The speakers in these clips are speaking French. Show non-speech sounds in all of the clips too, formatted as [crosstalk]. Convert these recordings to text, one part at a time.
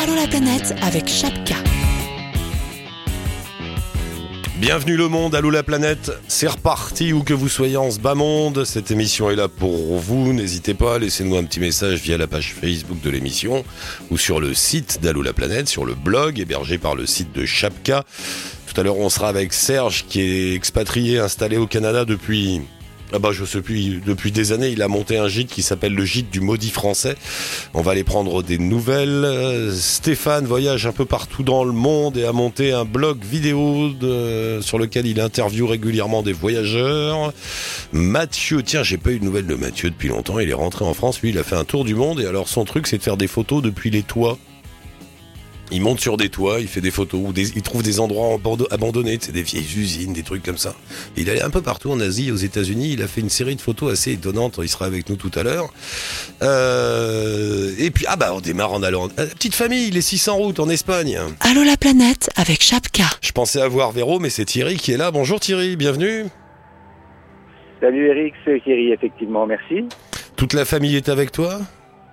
Allô la planète avec Chapka. Bienvenue le monde, allô la planète, c'est reparti où que vous soyez en ce bas monde, cette émission est là pour vous, n'hésitez pas, laissez-nous un petit message via la page Facebook de l'émission ou sur le site d'Allô la planète, sur le blog hébergé par le site de Chapka. Tout à l'heure on sera avec Serge qui est expatrié, installé au Canada depuis ah bah je sais plus, depuis des années, il a monté un gîte qui s'appelle le gîte du maudit français. On va aller prendre des nouvelles. Euh, Stéphane voyage un peu partout dans le monde et a monté un blog vidéo sur lequel il interviewe régulièrement des voyageurs. Mathieu, tiens, j'ai pas eu de nouvelles de Mathieu depuis longtemps. Il est rentré en France, lui, il a fait un tour du monde et alors son truc, c'est de faire des photos depuis les toits. Il monte sur des toits, il fait des photos, ou il trouve des endroits abandonnés, c'est des vieilles usines, des trucs comme ça. Il allait un peu partout en Asie, aux États-Unis. Il a fait une série de photos assez étonnantes. Il sera avec nous tout à l'heure. Euh, et puis, ah bah, on démarre en allant. Euh, petite famille, les 600 routes en Espagne. Allô la planète avec Chapka. Je pensais avoir Véro, mais c'est Thierry qui est là. Bonjour Thierry, bienvenue. Salut Eric, c'est Thierry, effectivement, merci. Toute la famille est avec toi?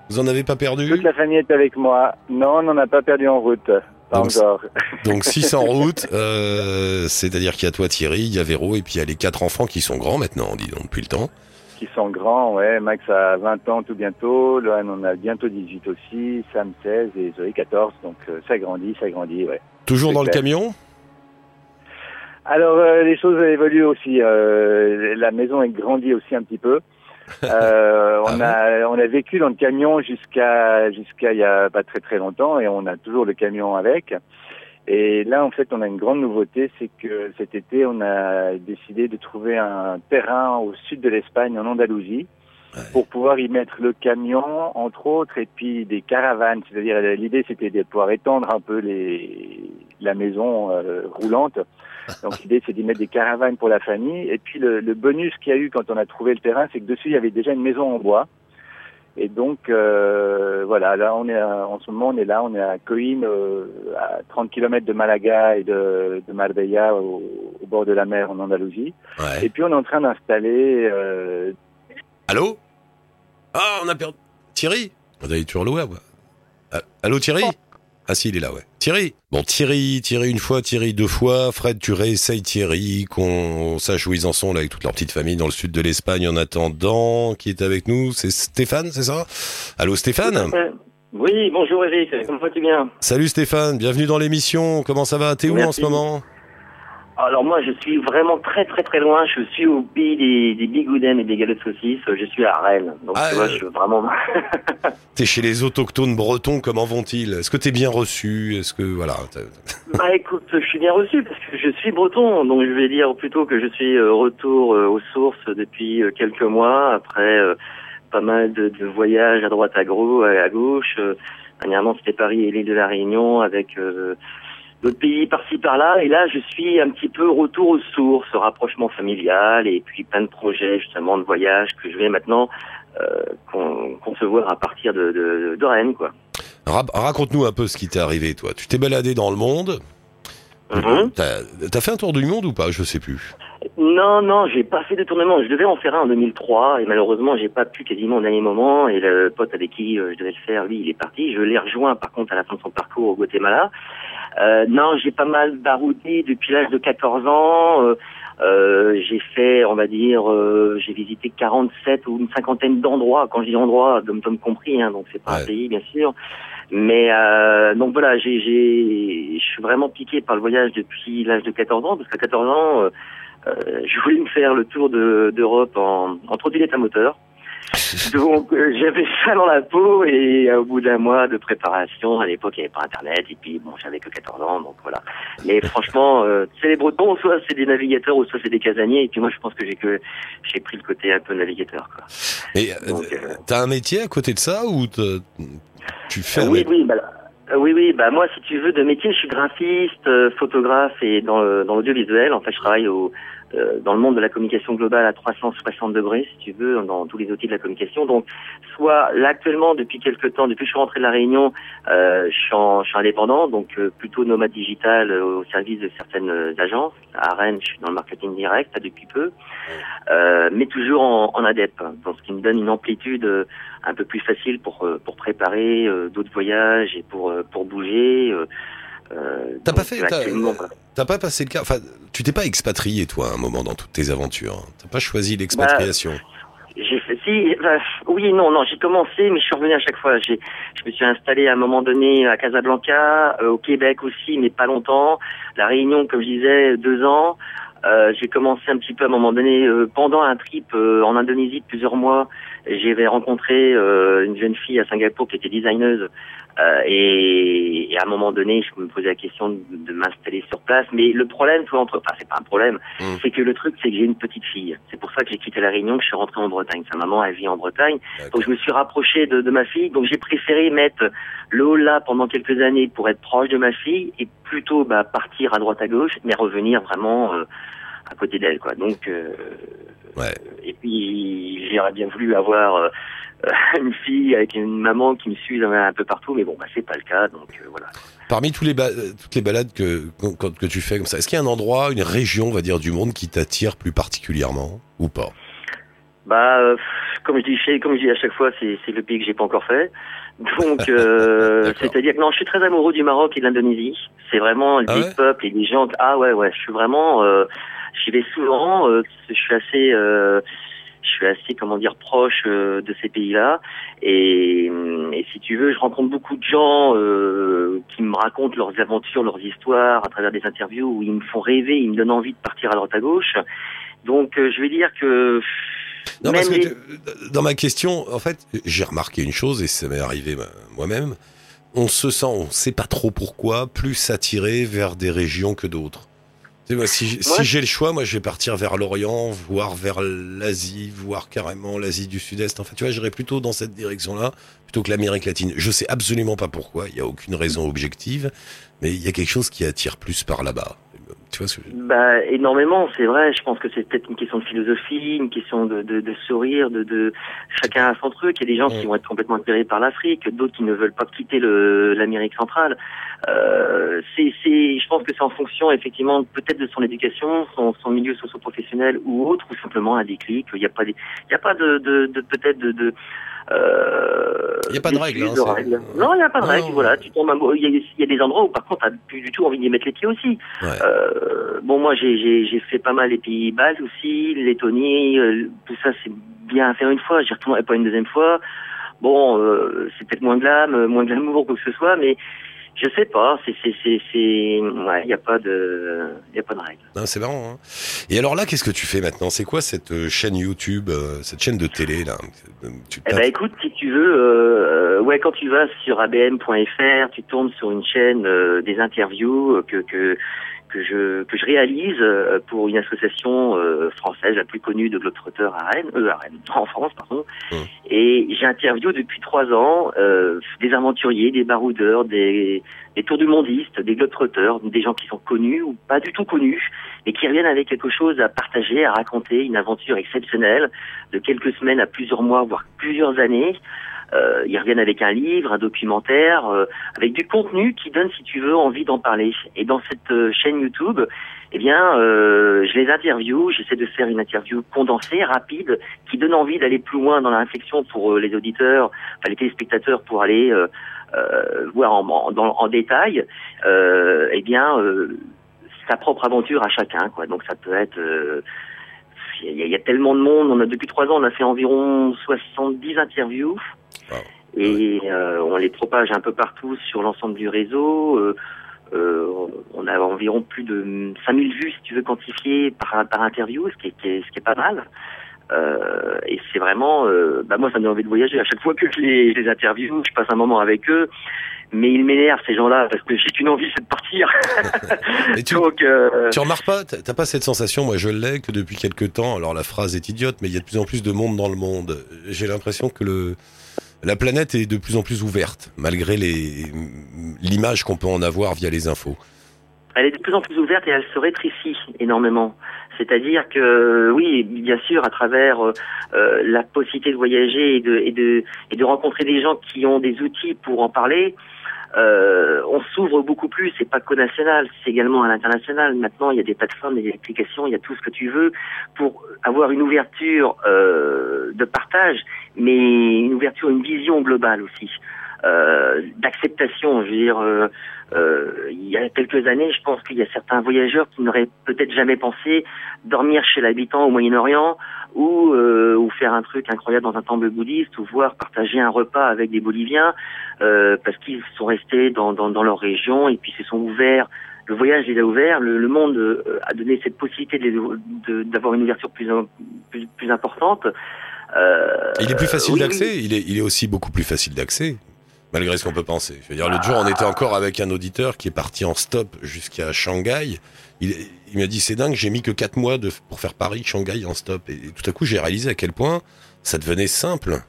Vous en avez pas perdu Toute la famille est avec moi. Non, on n'en a pas perdu en route. Pas donc, encore. donc [laughs] 6 en route, euh, c'est-à-dire qu'il y a toi Thierry, il y a Véro et puis il y a les quatre enfants qui sont grands maintenant, dis donc, depuis le temps. Qui sont grands, ouais. Max a 20 ans tout bientôt, Lohan en a bientôt 18 aussi, Sam 16 et Zoé 14, donc euh, ça grandit, ça grandit, ouais. Toujours dans le camion? Alors euh, les choses évoluent aussi, euh, la maison est grandie aussi un petit peu. [laughs] Euh, on Ah a on a vécu dans le camion jusqu'à jusqu'à il y a pas très très longtemps et on a toujours le camion avec. Et là en fait on a une grande nouveauté, c'est que cet été on a décidé de trouver un terrain au sud de l'Espagne en Andalousie pour pouvoir y mettre le camion entre autres et puis des caravanes. C'est-à-dire l'idée c'était de pouvoir étendre un peu les la maison euh, roulante. Donc [laughs] l'idée c'est d'y mettre des caravanes pour la famille. Et puis le, le bonus qu'il y a eu quand on a trouvé le terrain, c'est que dessus il y avait déjà une maison en bois. Et donc euh, voilà, là on est à- en ce moment on est là, on est à Coïn, euh, à 30 km de Malaga et de, de Marbella au, au bord de la mer en Andalousie. Ouais. Et puis on est en train d'installer euh, Allô? Ah, on a perdu. Thierry? On a toujours le web. Ah, Allô Thierry? Ah si, il est là, ouais. Thierry. Bon, Thierry, Thierry une fois, Thierry deux fois. Fred, tu réessayes Thierry, qu'on sache où ils en sont là avec toute leur petite famille dans le sud de l'Espagne en attendant. Qui est avec nous. C'est Stéphane, c'est ça? Allô Stéphane? Oui, bonjour Eric, comment vas-tu bien? Salut Stéphane, bienvenue dans l'émission. Comment ça va? T'es où en ce moment? Alors moi je suis vraiment très très très loin, je suis au pays des, des bigoudens et des galettes saucisses, je suis à Rennes. Donc Ah, tu vois, euh, je suis vraiment... [laughs] T'es chez les autochtones bretons, comment vont-ils? Est-ce que t'es bien reçu? Est-ce que voilà [laughs] bah écoute, je suis bien reçu parce que je suis breton, donc je vais dire plutôt que je suis euh, retour euh, aux sources depuis quelques mois, après pas mal de, de voyages à droite à, gros, à, gauche. Dernièrement c'était Paris et l'île de la Réunion avec... euh, d'autres pays par-ci par-là et là je suis un petit peu retour aux sources, rapprochement familial et puis plein de projets justement de voyage que je vais maintenant euh, con- concevoir à partir de, de, de Rennes quoi. Ra- Raconte-nous un peu ce qui t'est arrivé, toi. Tu t'es baladé dans le monde. Mhm. T'as t'as fait un tour du monde ou pas? Je sais plus. Non non j'ai pas fait de tournement, je devais en faire un en 2003 et malheureusement j'ai pas pu quasiment au dernier moment et le pote avec qui euh, je devais le faire lui il est parti, je l'ai rejoint par contre à la fin de son parcours au Guatemala. Euh, non j'ai pas mal baroudé depuis l'âge de 14 ans. Euh, Euh, j'ai fait, on va dire, euh, j'ai visité 47 ou une cinquantaine d'endroits. Quand je dis endroits, dom tom compris, hein, donc c'est pas Ouais. un pays bien sûr. Mais euh, donc voilà, j'ai, j'ai, je suis vraiment piqué par le voyage depuis l'âge de 14 ans, parce qu'à 14 ans, euh, euh, je voulais me faire le tour de, d'Europe en, en trottinette à moteur. [laughs] Donc euh, j'avais ça dans la peau et euh, au bout d'un mois de préparation, à l'époque il n'y avait pas internet et puis bon j'avais que 14 ans donc voilà. Mais franchement, euh, c'est les Bretons, soit c'est des navigateurs ou soit c'est des casaniers et puis moi je pense que j'ai que j'ai pris le côté un peu navigateur quoi. Mais euh, euh, t'as un métier à côté de ça ou tu fais un oui mé- oui bah oui oui bah moi si tu veux de métier je suis graphiste, euh, photographe et dans dans l'audiovisuel en fait je travaille au euh, dans le monde de la communication globale à 360 degrés, si tu veux, dans tous les outils de la communication. Donc, soit là actuellement, depuis quelques temps, depuis que je suis rentré de la Réunion, euh, je, suis en, je, suis indépendant, donc euh, plutôt nomade digital au service de certaines agences. À Rennes, je suis dans le marketing direct depuis peu, mais toujours en, en adep, donc ce qui me donne une amplitude un peu plus facile pour pour préparer d'autres voyages et pour pour bouger. Euh, t'as pas fait, t'as pas passé le cas. Enfin, tu t'es pas expatrié toi à un moment dans toutes tes aventures. Hein. T'as pas choisi l'expatriation. Bah, j'ai fait, si, bah, oui, non, non, j'ai commencé, mais je suis revenu à chaque fois. J'ai, je me suis installé à un moment donné à Casablanca, euh, au Québec aussi, mais pas longtemps. La Réunion, comme je disais, deux ans. Euh, j'ai commencé un petit peu à un moment donné euh, pendant un trip euh, en Indonésie de plusieurs mois. J'avais rencontré une jeune fille à Singapour qui était designeuse et, et, à un moment donné, je me posais la question de, de m'installer sur place. Mais le problème, toi, entre, enfin c'est pas un problème, mmh. c'est que le truc, c'est que j'ai une petite fille. C'est pour ça que j'ai quitté la Réunion, que je suis rentré en Bretagne. Sa maman, elle vit en Bretagne, donc je me suis rapproché de, de ma fille. Donc j'ai préféré mettre le haut là pendant quelques années pour être proche de ma fille et plutôt bah, partir à droite à gauche, mais revenir vraiment à côté d'elle, quoi. Donc, euh, ouais. et puis j'aurais bien voulu avoir euh, [laughs] une fille avec une maman qui me suit un peu partout, mais bon, bah c'est pas le cas, donc euh, voilà. Parmi tous les toutes les balades que, que, que tu fais comme ça, est-ce qu'il y a un endroit, une région, on va dire, du monde qui t'attire plus particulièrement ou pas? Bah, comme je dis, comme je dis à chaque fois, c'est le pays que j'ai pas encore fait. Donc, [laughs] euh, c'est-à-dire que non, je suis très amoureux du Maroc et de l'Indonésie. C'est vraiment les ah peuples et les gens. Ah ouais, ouais, je suis vraiment. Euh, J'y vais souvent. Euh, je suis assez, euh, je suis assez, comment dire, proche euh, de ces pays-là. Et, et, si tu veux, je rencontre beaucoup de gens qui me racontent leurs aventures, leurs histoires à travers des interviews où ils me font rêver, ils me donnent envie de partir à droite à gauche. Donc, je vais dire que non, parce que dans ma question, en fait, j'ai remarqué une chose et ça m'est arrivé moi-même. On se sent, on ne sait pas trop pourquoi, plus attiré vers des régions que d'autres si, j'ai le choix, moi, je vais partir vers l'Orient, voire vers l'Asie, voire carrément l'Asie du Sud-Est. En fait, tu vois, j'irai plutôt dans cette direction-là, plutôt que l'Amérique latine. Je sais absolument pas pourquoi, il n'y a aucune raison objective, mais il y a quelque chose qui attire plus par là-bas. Tu vois ce que... Bah, énormément, c'est vrai. Je pense que c'est peut-être une question de philosophie, une question de, de, de sourire, de, de chacun a son truc. Il y a des gens qui vont être complètement attirés par l'Afrique, d'autres qui ne veulent pas quitter l'Amérique centrale. Euh, c'est, je pense que c'est en fonction effectivement peut-être de son éducation, son, son milieu socio-professionnel ou autre, ou simplement un déclic. Il n'y a pas, il y a pas de, peut-être de, il n'y a pas de règles. Hein, non, il n'y a pas de règles. Voilà, tu tombes il y, a, il y, a des endroits où par contre, tu n'as plus du tout envie d'y mettre les pieds aussi. Ouais. Euh, bon, moi, j'ai fait pas mal les pays baltes aussi, Lettonie, euh, tout ça, c'est bien à faire une fois. J'y retournerai pas une deuxième fois. Bon, euh, c'est peut-être moins glam, moins glamour que ce soit, mais je sais pas, c'est c'est c'est c'est ouais, il y a pas de y a pas de règle. c'est marrant. Hein. Et alors là, qu'est-ce que tu fais maintenant? C'est quoi cette euh, chaîne YouTube, euh, cette chaîne de télé là? Tu Eh ben écoute, si tu veux, euh, ouais, quand tu vas sur abm.fr, tu tombes sur une chaîne des interviews que que que je que je réalise euh, pour une association euh, française la plus connue de globetrotters à Rennes, euh, à Rennes, [laughs] en France pardon. Mmh. Et j'ai interviewé depuis trois ans euh, des aventuriers, des baroudeurs, des, des tours du mondistes, des globetrotters, des gens qui sont connus ou pas du tout connus, et qui reviennent avec quelque chose à partager, à raconter, une aventure exceptionnelle de quelques semaines à plusieurs mois, voire plusieurs années. Euh, ils reviennent avec un livre, un documentaire, euh, avec du contenu qui donne, si tu veux, envie d'en parler. Et dans cette euh, chaîne YouTube, eh bien, euh, je les interview, j'essaie de faire une interview condensée, rapide, qui donne envie d'aller plus loin dans la réflexion pour les auditeurs, enfin les téléspectateurs, pour aller voir en, en, en détail, eh bien, sa propre aventure à chacun. Quoi. Donc ça peut être il y, a tellement de monde. On a depuis trois ans, on a fait environ 70 interviews. Et euh, on les propage un peu partout sur l'ensemble du réseau. Euh, euh, on a environ plus de 5000 vues, si tu veux quantifier, par, par interview, ce qui est, ce qui est pas mal. Euh, et c'est vraiment, euh, bah moi ça me donne envie de voyager. À chaque fois que je les, je les interview, je passe un moment avec eux mais ils m'énervent ces gens-là parce que j'ai qu'une envie, c'est de partir. [laughs] tu, Donc, euh... tu remarques pas, t'as pas cette sensation, moi je l'ai, que depuis quelques temps, alors la phrase est idiote, mais il y a de plus en plus de monde dans le monde. J'ai l'impression que le la planète est de plus en plus ouverte, malgré l'image qu'on peut en avoir via les infos. elle est de plus en plus ouverte et elle se rétrécit énormément. C'est-à-dire que oui, bien sûr, à travers euh, euh, la possibilité de voyager et de rencontrer des gens qui ont des outils pour en parler, euh, on s'ouvre beaucoup plus. C'est pas qu'au national, c'est également à l'international. Maintenant, il y a des plateformes, des applications, il y a tout ce que tu veux pour avoir une ouverture euh, de partage, mais une ouverture, une vision globale aussi. Euh, d'acceptation. Je veux dire, euh, euh, il y a quelques années, je pense qu'il y a certains voyageurs qui n'auraient peut-être jamais pensé dormir chez l'habitant au Moyen-Orient ou, ou faire un truc incroyable dans un temple bouddhiste ou voir partager un repas avec des Boliviens parce qu'ils sont restés dans, dans, dans, leur région et puis se sont ouverts. Le voyage les a ouverts, le, le monde euh, a donné cette possibilité d'avoir une ouverture plus, plus, plus importante. Euh, il est plus facile oui, d'accès, oui. il, est, il est aussi beaucoup plus facile d'accès malgré ce qu'on peut penser. Je veux dire, l'autre jour, on était encore avec un auditeur qui est parti en stop jusqu'à Shanghai. Il, m'a dit, c'est dingue, j'ai mis que 4 mois pour faire Paris-Shanghai en stop. Et, tout à coup, j'ai réalisé à quel point ça devenait simple.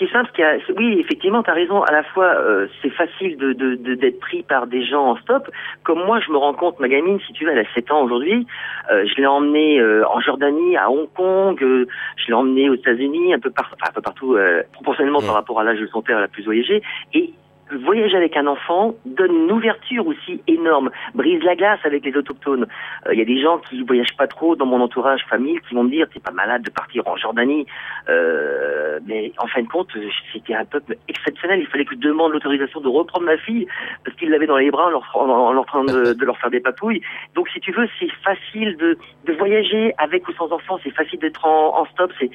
Qui est simple. Qui a, oui, effectivement, tu as raison. À la fois, euh, c'est facile de d'être de, pris par des gens en stop. Comme moi, je me rends compte, ma gamine, si tu veux, elle a 7 ans aujourd'hui. Euh, je l'ai emmenée euh, en Jordanie, à Hong Kong. Je l'ai emmenée aux États-Unis, un peu, par, enfin, un peu partout, proportionnellement mmh. par rapport à l'âge de son père, elle a plus voyagé. Et voyager avec un enfant donne une ouverture aussi énorme, brise la glace avec les autochtones. Il euh, y a des gens qui voyagent pas trop dans mon entourage famille qui vont me dire t'es pas malade de partir en Jordanie, euh, mais en fin de compte c'était un peuple exceptionnel. Il fallait que je demande l'autorisation de reprendre ma fille parce qu'ils l'avaient dans les bras en leur, en leur train de, leur faire des papouilles. Donc si tu veux c'est facile de, de voyager avec ou sans enfant, c'est facile d'être en, en stop, c'est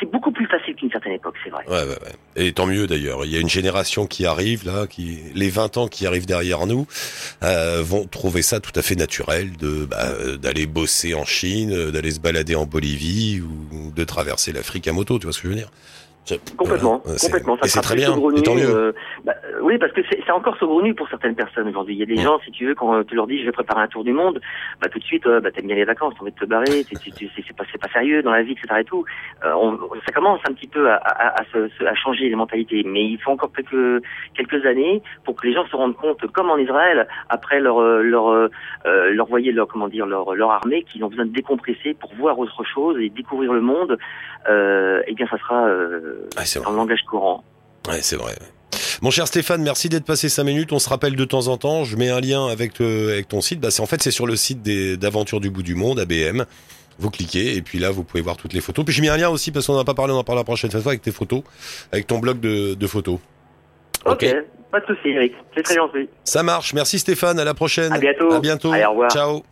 c'est beaucoup plus facile qu'une certaine époque, c'est vrai. Ouais, ouais, ouais. Et tant mieux d'ailleurs. Il y a une génération qui arrive là, qui les 20 ans qui arrivent derrière nous euh, vont trouver ça tout à fait naturel de bah, d'aller bosser en Chine, d'aller se balader en Bolivie ou de traverser l'Afrique à moto. Tu vois ce que je veux dire? Complètement, voilà, complètement. Ça c'est très bien. Et tant mieux. Euh, bah, oui, parce que c'est encore saugrenu pour certaines personnes aujourd'hui. Il y a des mmh. gens, si tu veux, quand tu leur dis je vais préparer un tour du monde, bah tout de suite, euh, bah t'aimes bien les vacances, t'as envie de te barrer, c'est pas c'est pas sérieux dans la vie, etc. Et tout. Euh, on, ça commence un petit peu à, à, à, se, à, changer les mentalités, mais il faut encore quelques quelques années pour que les gens se rendent compte, comme en Israël, après leur leur euh, leur voyer leur comment dire leur leur armée, qu'ils ont besoin de décompresser pour voir autre chose et découvrir le monde. Euh, et bien, ça sera ah, en langage courant. Ouais, c'est vrai. Mon cher Stéphane, merci d'être passé 5 minutes. On se rappelle de temps en temps. Je mets un lien avec, le, avec ton site. Bah, en fait, c'est sur le site d'Aventures du bout du monde, ABM. Vous cliquez et puis là, vous pouvez voir toutes les photos. Puis j'ai mis un lien aussi parce qu'on n'en a pas parlé, on en parlera la prochaine fois avec tes photos, avec ton blog de, de photos. Ok, okay. pas de souci, Eric. C'est très gentil. Ça marche. Merci Stéphane. À la prochaine. À bientôt. À bientôt. Allez, au revoir. Ciao.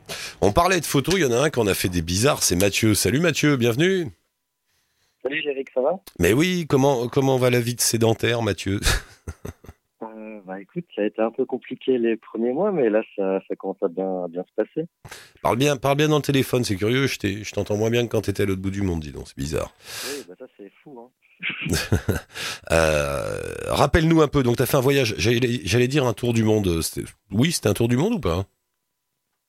On parlait de photos. Il y en a un qu'on a fait des bizarres. C'est Mathieu. Salut Mathieu. Bienvenue. Salut Eric, ça va? Mais oui, comment comment va la vie de sédentaire, Mathieu? Euh, Bah écoute, ça a été un peu compliqué les premiers mois, mais là ça, ça commence à bien, à bien se passer. Parle bien, parle bien dans le téléphone, c'est curieux. Je t'entends moins bien que quand t'étais à l'autre bout du monde, dis donc, c'est bizarre. Oui, bah ça c'est fou. Hein. [laughs] euh, Rappelle-nous un peu. Donc t'as fait un voyage. J'allais dire un tour du monde. Oui, c'était un tour du monde ou pas?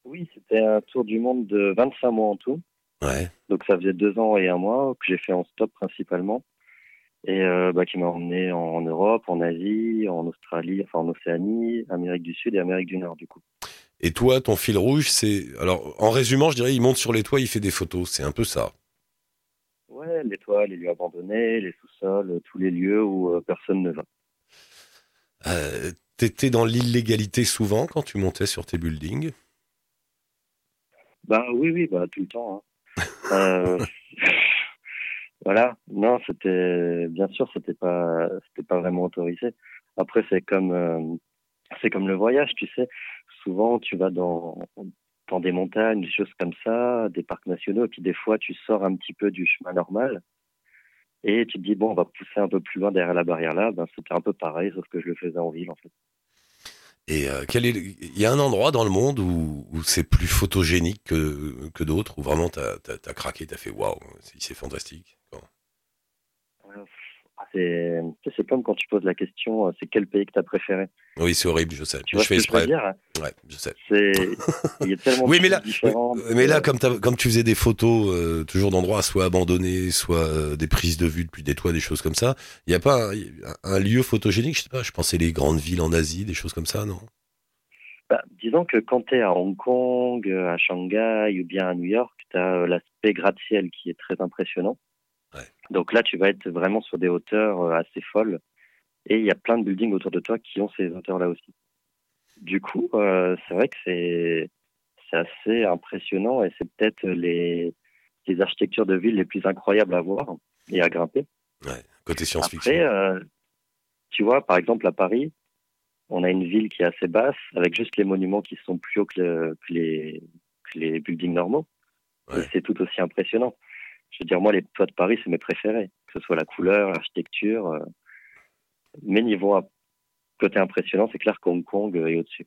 Oui, c'était un tour du monde de 25 mois en tout. Ouais. Donc ça faisait deux ans et un mois que j'ai fait en stop principalement et euh, bah, qui m'a emmené en, Europe, en Asie, en Australie, enfin en Océanie, Amérique du Sud et Amérique du Nord du coup. Et toi, ton fil rouge, c'est alors en résumant, je dirais, il monte sur les toits, il fait des photos, c'est un peu ça. Ouais, les toits, les lieux abandonnés, les sous-sols, tous les lieux où euh, personne ne va. Euh, T'étais dans l'illégalité souvent quand tu montais sur tes buildings? Bah oui, oui, bah tout le temps. Hein. Euh, voilà, non, c'était bien sûr, c'était pas, c'était pas vraiment autorisé. Après, c'est comme, euh, c'est comme le voyage, tu sais. Souvent, tu vas dans dans des montagnes, des choses comme ça, des parcs nationaux, et puis des fois, tu sors un petit peu du chemin normal. Et tu te dis, bon, on va pousser un peu plus loin derrière la barrière là. Ben, c'était un peu pareil, sauf que je le faisais en ville, en fait. Et euh, quel est il y a un endroit dans le monde où, où c'est plus photogénique que, que d'autres, où vraiment t'as as, as, craqué, t'as fait waouh, c'est fantastique. C'est c'est comme quand tu poses la question, c'est quel pays que t'as préféré Oui, c'est horrible, je sais. Tu vois je fais exprès. Dire ouais, je sais. [laughs] Il y a tellement oui, mais là, mais là, comme, comme tu faisais des photos euh, toujours d'endroits soit abandonnés, soit euh, des prises de vue depuis des toits, des choses comme ça, il n'y a pas un, un, lieu photogénique, je sais pas. Je pensais les grandes villes en Asie, des choses comme ça, non? Bah, disons que quand tu es à Hong Kong, euh, à Shanghai ou bien à New York, tu as l'aspect gratte-ciel qui est très impressionnant. Donc là, tu vas être vraiment sur des hauteurs euh, assez folles. Et il y a plein de buildings autour de toi qui ont ces hauteurs-là aussi. Du coup, euh, c'est vrai que c'est c'est assez impressionnant et c'est peut-être les, les architectures de ville les plus incroyables à voir et à grimper. Ouais, côté science-fiction. Après, euh, tu vois, par exemple, à Paris, on a une ville qui est assez basse, avec juste les monuments qui sont plus hauts que, le- que les, que les buildings normaux. Ouais. Et c'est tout aussi impressionnant. Je veux dire, moi, les toits de Paris, c'est mes préférés. Que ce soit la couleur, l'architecture. euh. Mais niveau à- côté impressionnant, c'est clair qu'Hong Kong est au-dessus.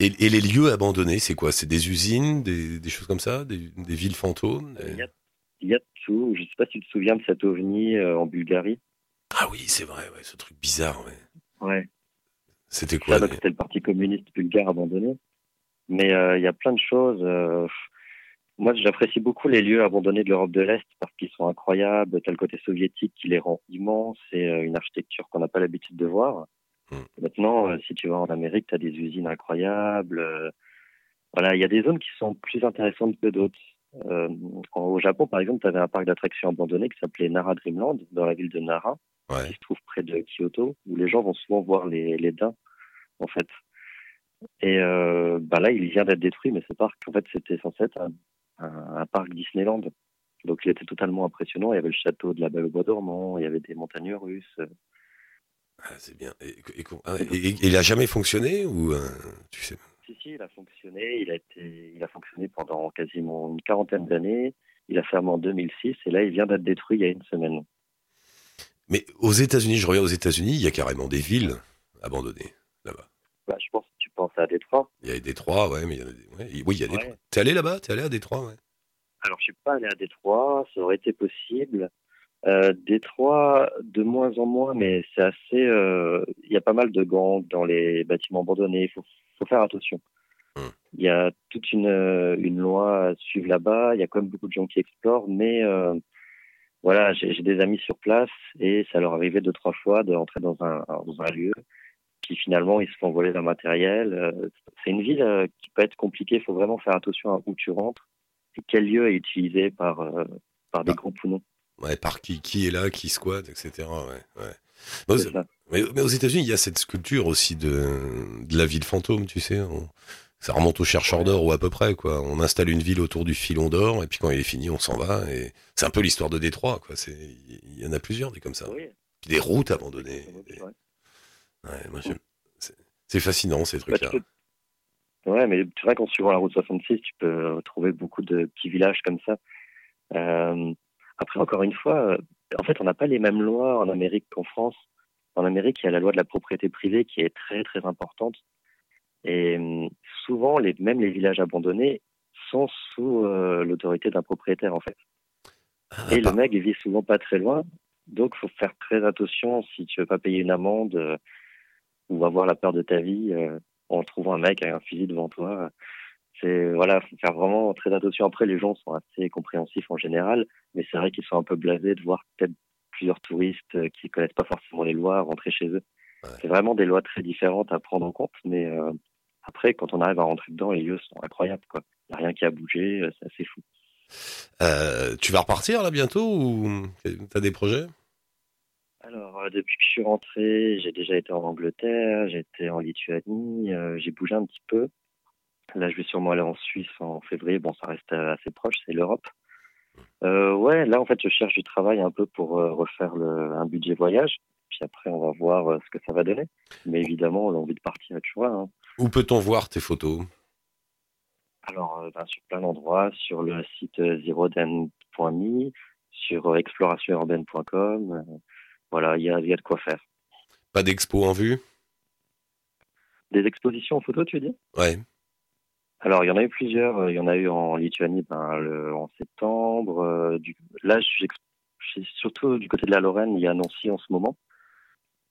Et, et les lieux abandonnés, c'est quoi? C'est des usines, des, des choses comme ça? Des, des villes fantômes? Il y a, il y a tout. Je sais pas si tu te souviens de cet ovni euh, en Bulgarie. Ah oui, c'est vrai, ouais, ce truc bizarre. Ouais. Ouais. C'était quoi c'était le parti communiste bulgare abandonné. Mais euh, il y a plein de choses. euh, moi, j'apprécie beaucoup les lieux abandonnés de l'Europe de l'Est parce qu'ils sont incroyables. T'as le côté soviétique qui les rend immenses et euh, une architecture qu'on n'a pas l'habitude de voir. Mm. Maintenant, euh, si tu vas en Amérique, t'as des usines incroyables. euh, voilà, il y a des zones qui sont plus intéressantes que d'autres. Euh, au Japon, par exemple, tu avais un parc d'attractions abandonné qui s'appelait Nara Dreamland dans la ville de Nara Ouais. qui se trouve près de Kyoto, où les gens vont souvent voir les, les daims, en fait. Et euh, bah là, il vient d'être détruit, mais ce parc, en fait, c'était censé être un, un, un parc Disneyland. Donc, il était totalement impressionnant. Il y avait le château de la Belle au Bois dormant, il y avait des montagnes russes. Ah, c'est bien. Et, et- ah, et- et- il a jamais fonctionné ou euh, tu sais? Si, si, il a fonctionné. Il a, été, il a fonctionné pendant quasiment une quarantaine d'années. Il a fermé en 2006 et là, il vient d'être détruit il y a une semaine. Mais aux États-Unis, je reviens aux États-Unis, il y a carrément des villes abandonnées là-bas. Bah, je pense penses à Détroit. Il y a Détroit, ouais, mais il y a des... ouais, oui, il y a Ouais. Détroit. T'es allé là-bas? T'es allé à Détroit, ouais. Alors, je suis pas allé à Détroit, ça aurait été possible. Euh, Détroit, de moins en moins, mais c'est assez. euh, Il y a pas mal de gangs dans les bâtiments abandonnés. Il faut, faut faire attention. Hmm. Il y a toute une, euh, une loi à suivre là-bas. Il y a quand même beaucoup de gens qui explorent, mais euh, voilà, j'ai j'ai des amis sur place et ça leur arrivait deux trois fois de rentrer dans un, dans un lieu finalement ils se font voler leur matériel. Euh, C'est une ville euh, qui peut être compliquée. Il faut vraiment faire attention à où tu rentres et quel lieu est utilisé par euh, par des Ah. groupes ou non. Ouais, par qui, qui est là, qui squatte, etc. Ouais, ouais. Mais aux- C'est ça. Mais, mais aux États-Unis, il y a cette sculpture aussi de, de la ville fantôme, tu sais. on- ça remonte au chercheur d'or ou à peu près, quoi. On installe une ville autour du filon d'or, et puis quand il est fini, on s'en va. Et c'est un peu l'histoire de Détroit, quoi. Il y en a plusieurs des comme ça. Oui. Des routes abandonnées. Des- Ouais. C'est, fascinant ces Bah, trucs-là. peux- Ouais, mais c'est vrai qu'en suivant la route 66, tu peux trouver beaucoup de petits villages comme ça. Euh, après, encore une fois, euh, en fait, on n'a pas les mêmes lois en Amérique qu'en France. En Amérique, il y a la loi de la propriété privée qui est très très importante. Et euh, souvent, les, même les villages abandonnés sont sous euh, l'autorité d'un propriétaire, en fait. Ah, Et le mec, il vit souvent pas très loin. Donc, faut faire très attention si tu veux pas payer une amende ou avoir la peur de ta vie euh, en trouvant un mec avec un fusil devant toi. C'est voilà, faut faire vraiment très attention. Après, les gens sont assez compréhensifs en général, mais c'est vrai qu'ils sont un peu blasés de voir peut-être plusieurs touristes euh, qui connaissent pas forcément les lois rentrer chez eux. Ouais. C'est vraiment des lois très différentes à prendre en compte, mais euh, après, quand on arrive à rentrer dedans, les lieux sont incroyables. Il n'y a rien qui a bougé, c'est assez fou. Euh, tu vas repartir là bientôt ou t'as des projets? Alors, euh, depuis que je suis rentré, j'ai déjà été en Angleterre, j'ai été en Lituanie, euh, j'ai bougé un petit peu. Là, je vais sûrement aller en Suisse en février. Bon, ça reste euh, assez proche, c'est l'Europe. Euh, ouais, là, en fait, je cherche du travail un peu pour euh, refaire le, un budget voyage. Puis après, on va voir ce que ça va donner. Mais évidemment, l'envie de partir toujours là. hein. Où peut-on voir tes photos? Alors, ben, sur plein d'endroits, sur le site zeroden.me, sur explorationurbaine.com. voilà, il y a, il y a de quoi faire. Pas d'expo en vue? Des expositions en photo, tu dis Ouais. Alors, il y en a eu plusieurs. Il y en a eu en Lituanie ben, le, en septembre. Euh, du, là, je suis surtout du côté de la Lorraine. Il y a Nancy en ce moment.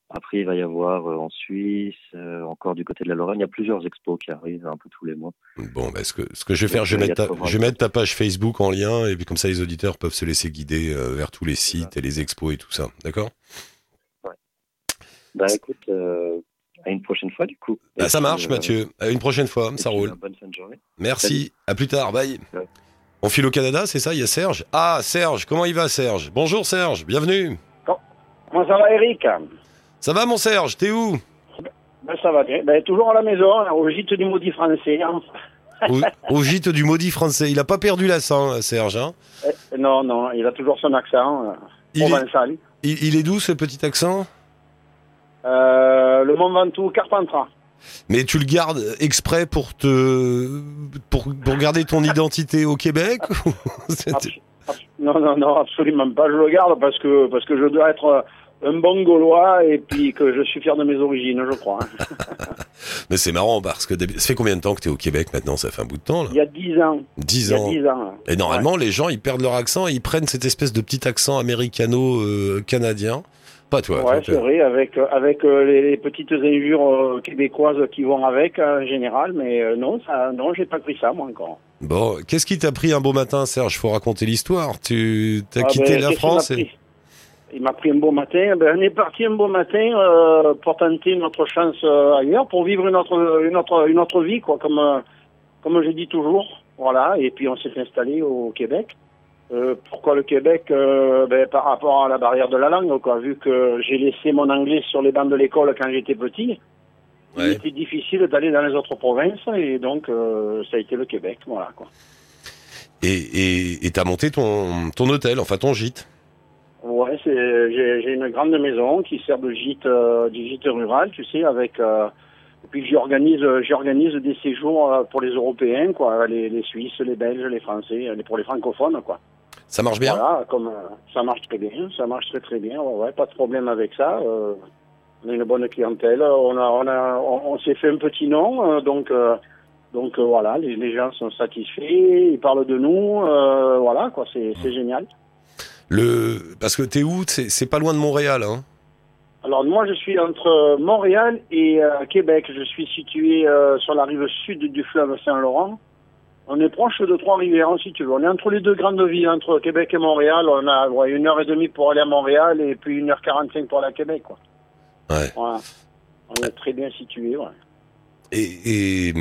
Après, il va y avoir euh, en Suisse, euh, encore du côté de la Lorraine. Il y a plusieurs expos qui arrivent un peu tous les mois. Bon, bah, ce, que, ce que je vais faire, je vais, mettre ta, de quoi je vais voir. mettre ta page Facebook en lien, et puis comme ça, les auditeurs peuvent se laisser guider euh, vers tous les sites et les expos et tout ça. D'accord? Bah écoute, euh, à une prochaine fois, du coup. Bah, ça marche, euh, Mathieu. À une prochaine fois, ça roule. Bonne fin de journée. Merci. À plus tard. Bye. Ouais. On file au Canada, c'est ça? Il y a Serge? Ah, Serge, comment il va, Serge? Bonjour, Serge. Bienvenue. Comment ça va, Eric Ça va, mon Serge T'es où ben, Ça va bien. Ben, toujours à la maison, au gîte du maudit français. hein. au, au gîte du maudit français. Il a pas perdu l'accent, Serge. Hein Eh, Non, non, il a toujours son accent euh, il, est, il, il est d'où, ce petit accent Euh, le Mont Ventoux, Carpentras. Mais tu le gardes exprès pour te pour, pour garder ton [laughs] identité au Québec [laughs] Non, non, non, absolument pas. Je le garde parce que, parce que je dois être euh, un bon Gaulois et puis que je suis fier de mes origines, je crois. hein. [laughs] Mais c'est marrant parce que ça fait combien de temps que tu es au Québec maintenant? Ça fait un bout de temps là Il y a dix ans. 10 Il y a ans. dix ans. Et normalement, les gens, ils perdent leur accent et ils prennent cette espèce de petit accent américano-canadien. Pas toi. Ouais, c'est vrai, avec, euh, avec euh, les, les petites injures euh, québécoises qui vont avec euh, en général, mais euh, non, ça, non, j'ai pas pris ça, moi, encore. Bon, qu'est-ce qui t'a pris un beau matin, Serge? Faut raconter l'histoire. Tu as Ah, quitté ben, la France et... Il m'a pris un beau matin. Ben, on est parti un beau matin euh, pour tenter notre chance euh, ailleurs, pour vivre une autre, une autre, une autre vie, quoi, comme, euh, comme je dis toujours. Voilà. Et puis on s'est installé au Québec. Pourquoi le Québec ben, Par rapport à la barrière de la langue, quoi. Vu que j'ai laissé mon anglais sur les bancs de l'école quand j'étais petit, il Ouais. était difficile d'aller dans les autres provinces, et donc ça a été le Québec. Voilà, quoi. Et et- et t'as monté ton, ton hôtel, enfin ton gîte. J'ai une grande maison qui sert de gîte euh, du gîte rural, tu sais, avec euh, et puis j'organise j'organise des séjours euh, pour les Européens, quoi, les, les Suisses, les Belges, les Français, pour les francophones, quoi. Ça marche bien? Voilà, comme euh, ça marche très bien, ça marche très très bien, ouais, ouais, pas de problème avec ça. euh, on a une bonne clientèle, on a on a on, on s'est fait un petit nom, euh, donc euh, donc euh, voilà, les, les gens sont satisfaits, ils parlent de nous, euh, voilà, quoi, c'est c'est génial. Le parce que t'es où? C'est pas loin de Montréal, hein Alors moi je suis entre Montréal et euh, Québec. Je suis situé euh, sur la rive sud du fleuve Saint-Laurent. On est proche de Trois-Rivières si tu veux. On est entre les deux grandes villes, entre Québec et Montréal. On a ouais, une heure et demie pour aller à Montréal et puis une heure quarante-cinq pour aller à Québec. Quoi. Ouais. Voilà. On est très bien situé. Ouais. Et, et,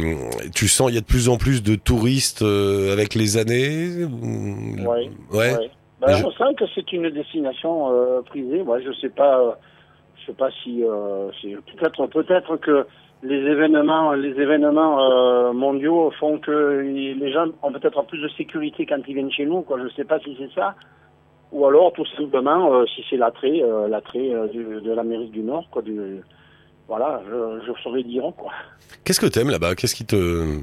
tu sens il y a de plus en plus de touristes euh, avec les années? Ou- Ouais. Ouais. Ben, je- On sent que c'est une destination euh, prisée. Moi, je sais pas, euh, je sais pas si, euh, si- peut-être, peut-être que les événements, les événements mondiaux font que les gens ont peut-être plus de sécurité quand ils viennent chez nous. Quoi. Je sais pas si c'est ça, ou alors tout simplement euh, si c'est l'attrait, euh, l'attrait euh, de l'Amérique du Nord. Quoi, du, voilà, je, je saurais dire quoi. Qu'est-ce que t'aimes là-bas? Qu'est-ce qui te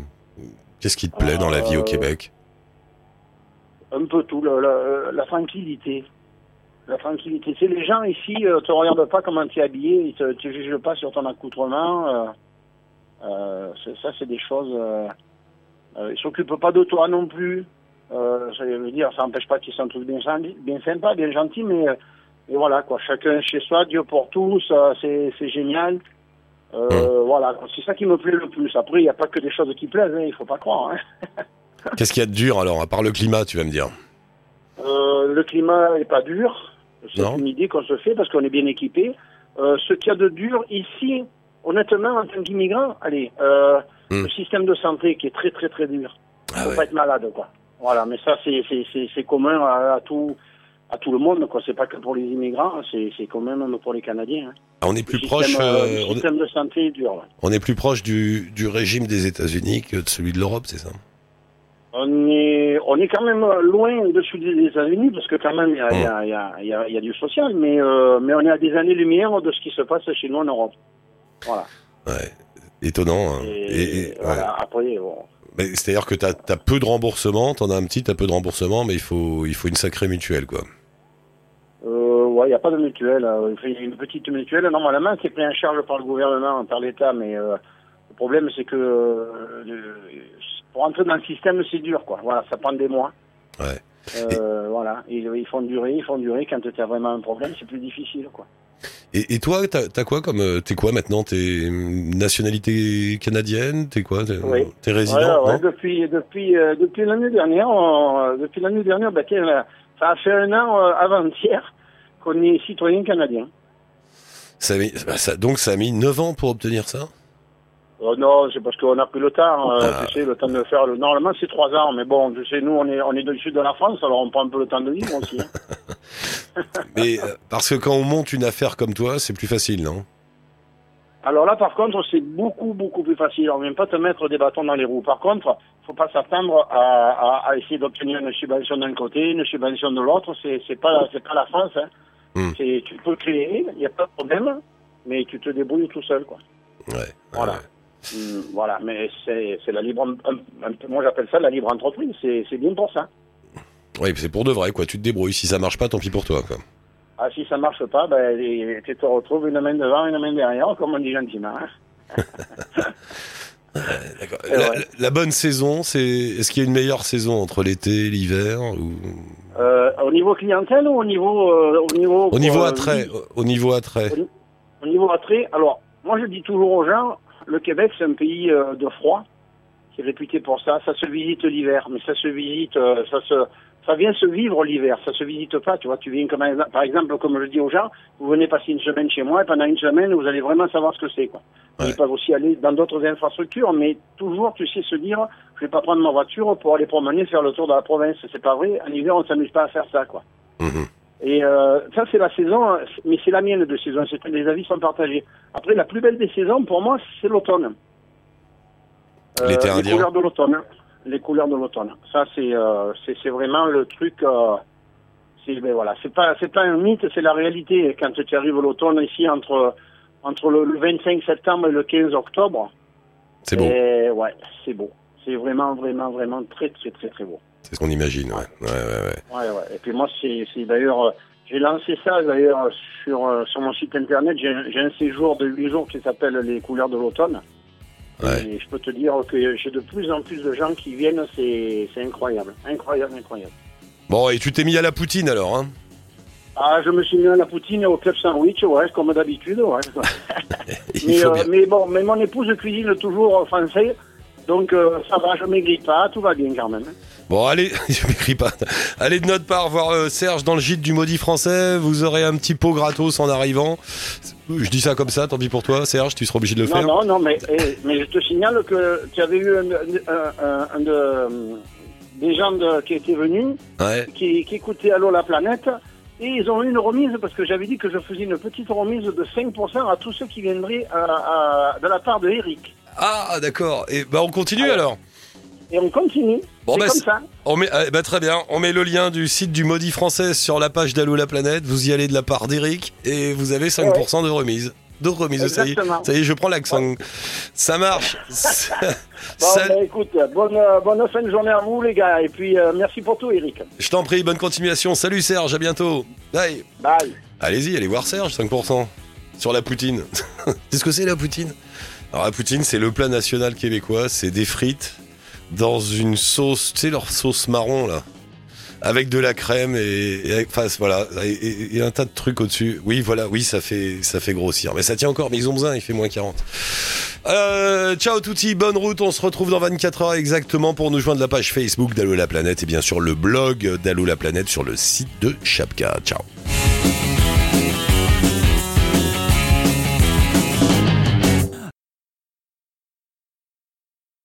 qu'est-ce qui te plaît dans la vie au Québec? Un peu tout, le- le- la tranquillité. La tranquillité. C'est les gens ici euh, te regardent pas comment tu es habillé, ils te, te jugent pas sur ton accoutrement. Euh, euh, ça, c'est des choses. Ils s'occupent pas de toi non plus. Euh, ça veut dire, ça n'empêche pas qu'ils sont tous bien, sympas, bien gentils, mais et voilà quoi. Chacun chez soi, Dieu pour tous, c'est c'est génial. Euh, Voilà, c'est ça qui me plaît le plus. Après, il n'y a pas que des choses qui plaisent, hein, il faut pas croire. Hein. [laughs] [laughs] Qu'est-ce qu'il y a de dur alors à part le climat, tu vas me dire Euh, le climat est pas dur. C'est une idée qu'on se fait parce qu'on est bien équipé. Euh, ce qu'il y a de dur ici, honnêtement, en tant qu'immigrant, allez, euh, Hmm. le système de santé qui est très très très dur. Ah faut ouais. pas être malade, quoi. Voilà, mais ça c'est commun à, à tout à tout le monde, quoi. C'est pas que pour les immigrants, hein. c'est commun même pour les Canadiens. hein. Ah, On est plus le proche système, euh, euh, le on, est, système de santé est dur. on est plus proche du, du régime des États-Unis que de celui de l'Europe, c'est ça? On est, on est quand même loin au-dessus des États-Unis parce que quand même il y a, y a, y a, il y a, il y a du social, mais, euh, mais on est à des années-lumière de ce qui se passe chez nous en Europe. Voilà. Ouais. Étonnant. hein. Et, Et- et- ouais. voilà. Après, bon. C'est-à-dire que t'as as peu de remboursement, t'en as un petit, t'as peu de remboursement, mais il faut, il faut une sacrée mutuelle, quoi. Euh, ouais, il n'y a pas de mutuelle. euh, Il y a une petite mutuelle. Normalement, c'est pris en charge par le gouvernement, par l'État, mais euh, le problème, c'est que euh, pour entrer dans le système, c'est dur, quoi. Voilà, ça prend des mois. Ouais. Euh, voilà, ils, ils font durer, ils font durer. Quand tu as vraiment un problème, c'est plus difficile, quoi. Et, et toi, t'as as quoi comme, euh, t'es quoi maintenant? T'es hum, nationalité canadienne? T'es quoi? T'es Oui. résident Ouais, ouais, non? depuis depuis euh, depuis l'année dernière, on- depuis l'année dernière, là, ça a fait un an euh, avant-hier qu'on est citoyen canadien. Ça a mis- bah, ça- donc ça a mis 9 ans pour obtenir ça? Euh, non, c'est parce qu'on a pris le temps, euh, Ah. tu sais, le temps de faire le. Normalement, c'est trois ans, mais bon, tu sais, nous, on est, on est du sud de la France, alors on prend un peu le temps de vivre aussi. hein. [laughs] Mais euh, parce que quand on monte une affaire comme toi, c'est plus facile, non? Alors là, par contre, c'est beaucoup, beaucoup plus facile. On ne vient pas te mettre des bâtons dans les roues. Par contre, faut pas s'attendre à, à, à essayer d'obtenir une subvention d'un côté, une subvention de l'autre. C'est, c'est pas, c'est pas la France. Hein. Hmm. C'est, tu peux créer, il n'y a pas de problème, mais tu te débrouilles tout seul, quoi. Ouais. Voilà. ouais. Hmm, voilà, mais c'est, la libre, moi j'appelle ça la libre entreprise. C'est, bien pour ça. Oui, c'est pour de vrai, quoi. Tu te débrouilles. Si ça marche pas, tant pis pour toi, quoi. Ah, si ça marche pas, ben, tu te retrouves une main devant, une main derrière, comme on dit gentiment. [laughs] hein. La bonne saison, c'est. Est-ce qu'il y a une meilleure saison entre l'été et l'hiver ou... Euh, au niveau clientèle ou au niveau, euh, au niveau, Au niveau euh, attrait. Au niveau attrait. Au niveau attrait, alors, moi je dis toujours aux gens, le Québec c'est un pays euh, de froid, qui est réputé pour ça. Ça se visite l'hiver, mais ça se visite, euh, ça se, ça vient se vivre l'hiver. Ça se visite pas, tu vois. Tu viens comme par exemple, comme je dis aux gens, vous venez passer une semaine chez moi et pendant une semaine vous allez vraiment savoir ce que c'est, quoi. Ouais. Ils peuvent aussi aller dans d'autres infrastructures, mais toujours, tu sais, se dire, je vais pas prendre ma voiture pour aller promener, faire le tour de la province. C'est pas vrai. En hiver, on s'amuse pas à faire ça, quoi. Mhm. Et euh, ça, c'est la saison, mais c'est la mienne de saison. Les avis sont partagés. Après, la plus belle des saisons, pour moi, c'est l'automne. Euh, les couleurs de l'automne. Les couleurs de l'automne. Ça, c'est euh, c'est vraiment le truc. Euh, c'est ben voilà, c'est pas c'est pas un mythe, c'est la réalité. Quand tu arrives l'automne ici entre entre le, le 25 septembre et le 15 octobre. C'est beau. Et, ouais, c'est beau. C'est vraiment vraiment vraiment très très très très beau. C'est ce qu'on imagine, ouais. Ouais, ouais. Et puis moi, c'est d'ailleurs, euh, j'ai lancé ça d'ailleurs sur euh, sur mon site internet. J'ai un- séjour de 8 jours qui s'appelle les couleurs de l'automne. Et je peux te dire que j'ai de plus en plus de gens qui viennent. C'est incroyable, incroyable, incroyable. Bon, et tu t'es mis à la poutine alors, hein? Ah, je me suis mis à la poutine et au club sandwich, ouais, comme d'habitude, ouais. [laughs] [laughs] Mais, euh, mais bon, mais mon épouse cuisine toujours français, donc euh, ça va, je maigris pas, tout va bien quand même. Bon, allez, [laughs] je m'écris pas. Allez de notre part voir euh, Serge dans le gîte du maudit français. Vous aurez un petit pot gratos en arrivant. Je dis ça comme ça, tant pis pour toi, Serge, tu seras obligé de le Non, faire. non, non, mais, eh, mais je te signale que tu avais eu un, un- un- un de, des gens de- qui étaient venus, Ouais. qui, qui écoutaient Allô la planète, et ils ont eu une remise parce que j'avais dit que je faisais une petite remise de 5% à tous ceux qui viendraient à- à- de la part de Eric. Ah, d'accord. Et bah on continue Alors. alors. Et on continue. Bon, C'est bah, comme ça. On met, ah, bah, très bien. On met le lien du site du maudit français sur la page d'Allo la planète. Vous y allez de la part d'Eric et vous avez 5% de remise. De remise, ça y, est, ça y est, je prends l'accent. Ça marche. [laughs] Bon, bah, écoute, bonne, euh, bonne fin de journée à vous, les gars. Et puis, euh, merci pour tout, Eric. Je t'en prie, bonne continuation. Salut Serge, à bientôt. Bye. Bye. Allez-y, allez voir Serge, 5%. Sur la poutine. [laughs] C'est ce que c'est la poutine? Alors la poutine, c'est le plat national québécois. C'est des frites dans une sauce, tu sais, leur sauce marron là. Avec de la crème et, enfin, voilà, un tas de trucs au-dessus. Oui, voilà, oui, ça fait, ça fait grossir. Mais ça tient encore, mais ils ont besoin, il fait moins 40. Euh, ciao touti, bonne route, on se retrouve dans 24 heures exactement pour nous joindre la page Facebook d'Allo la planète et bien sûr le blog d'Allo la planète sur le site de Chapka. Ciao.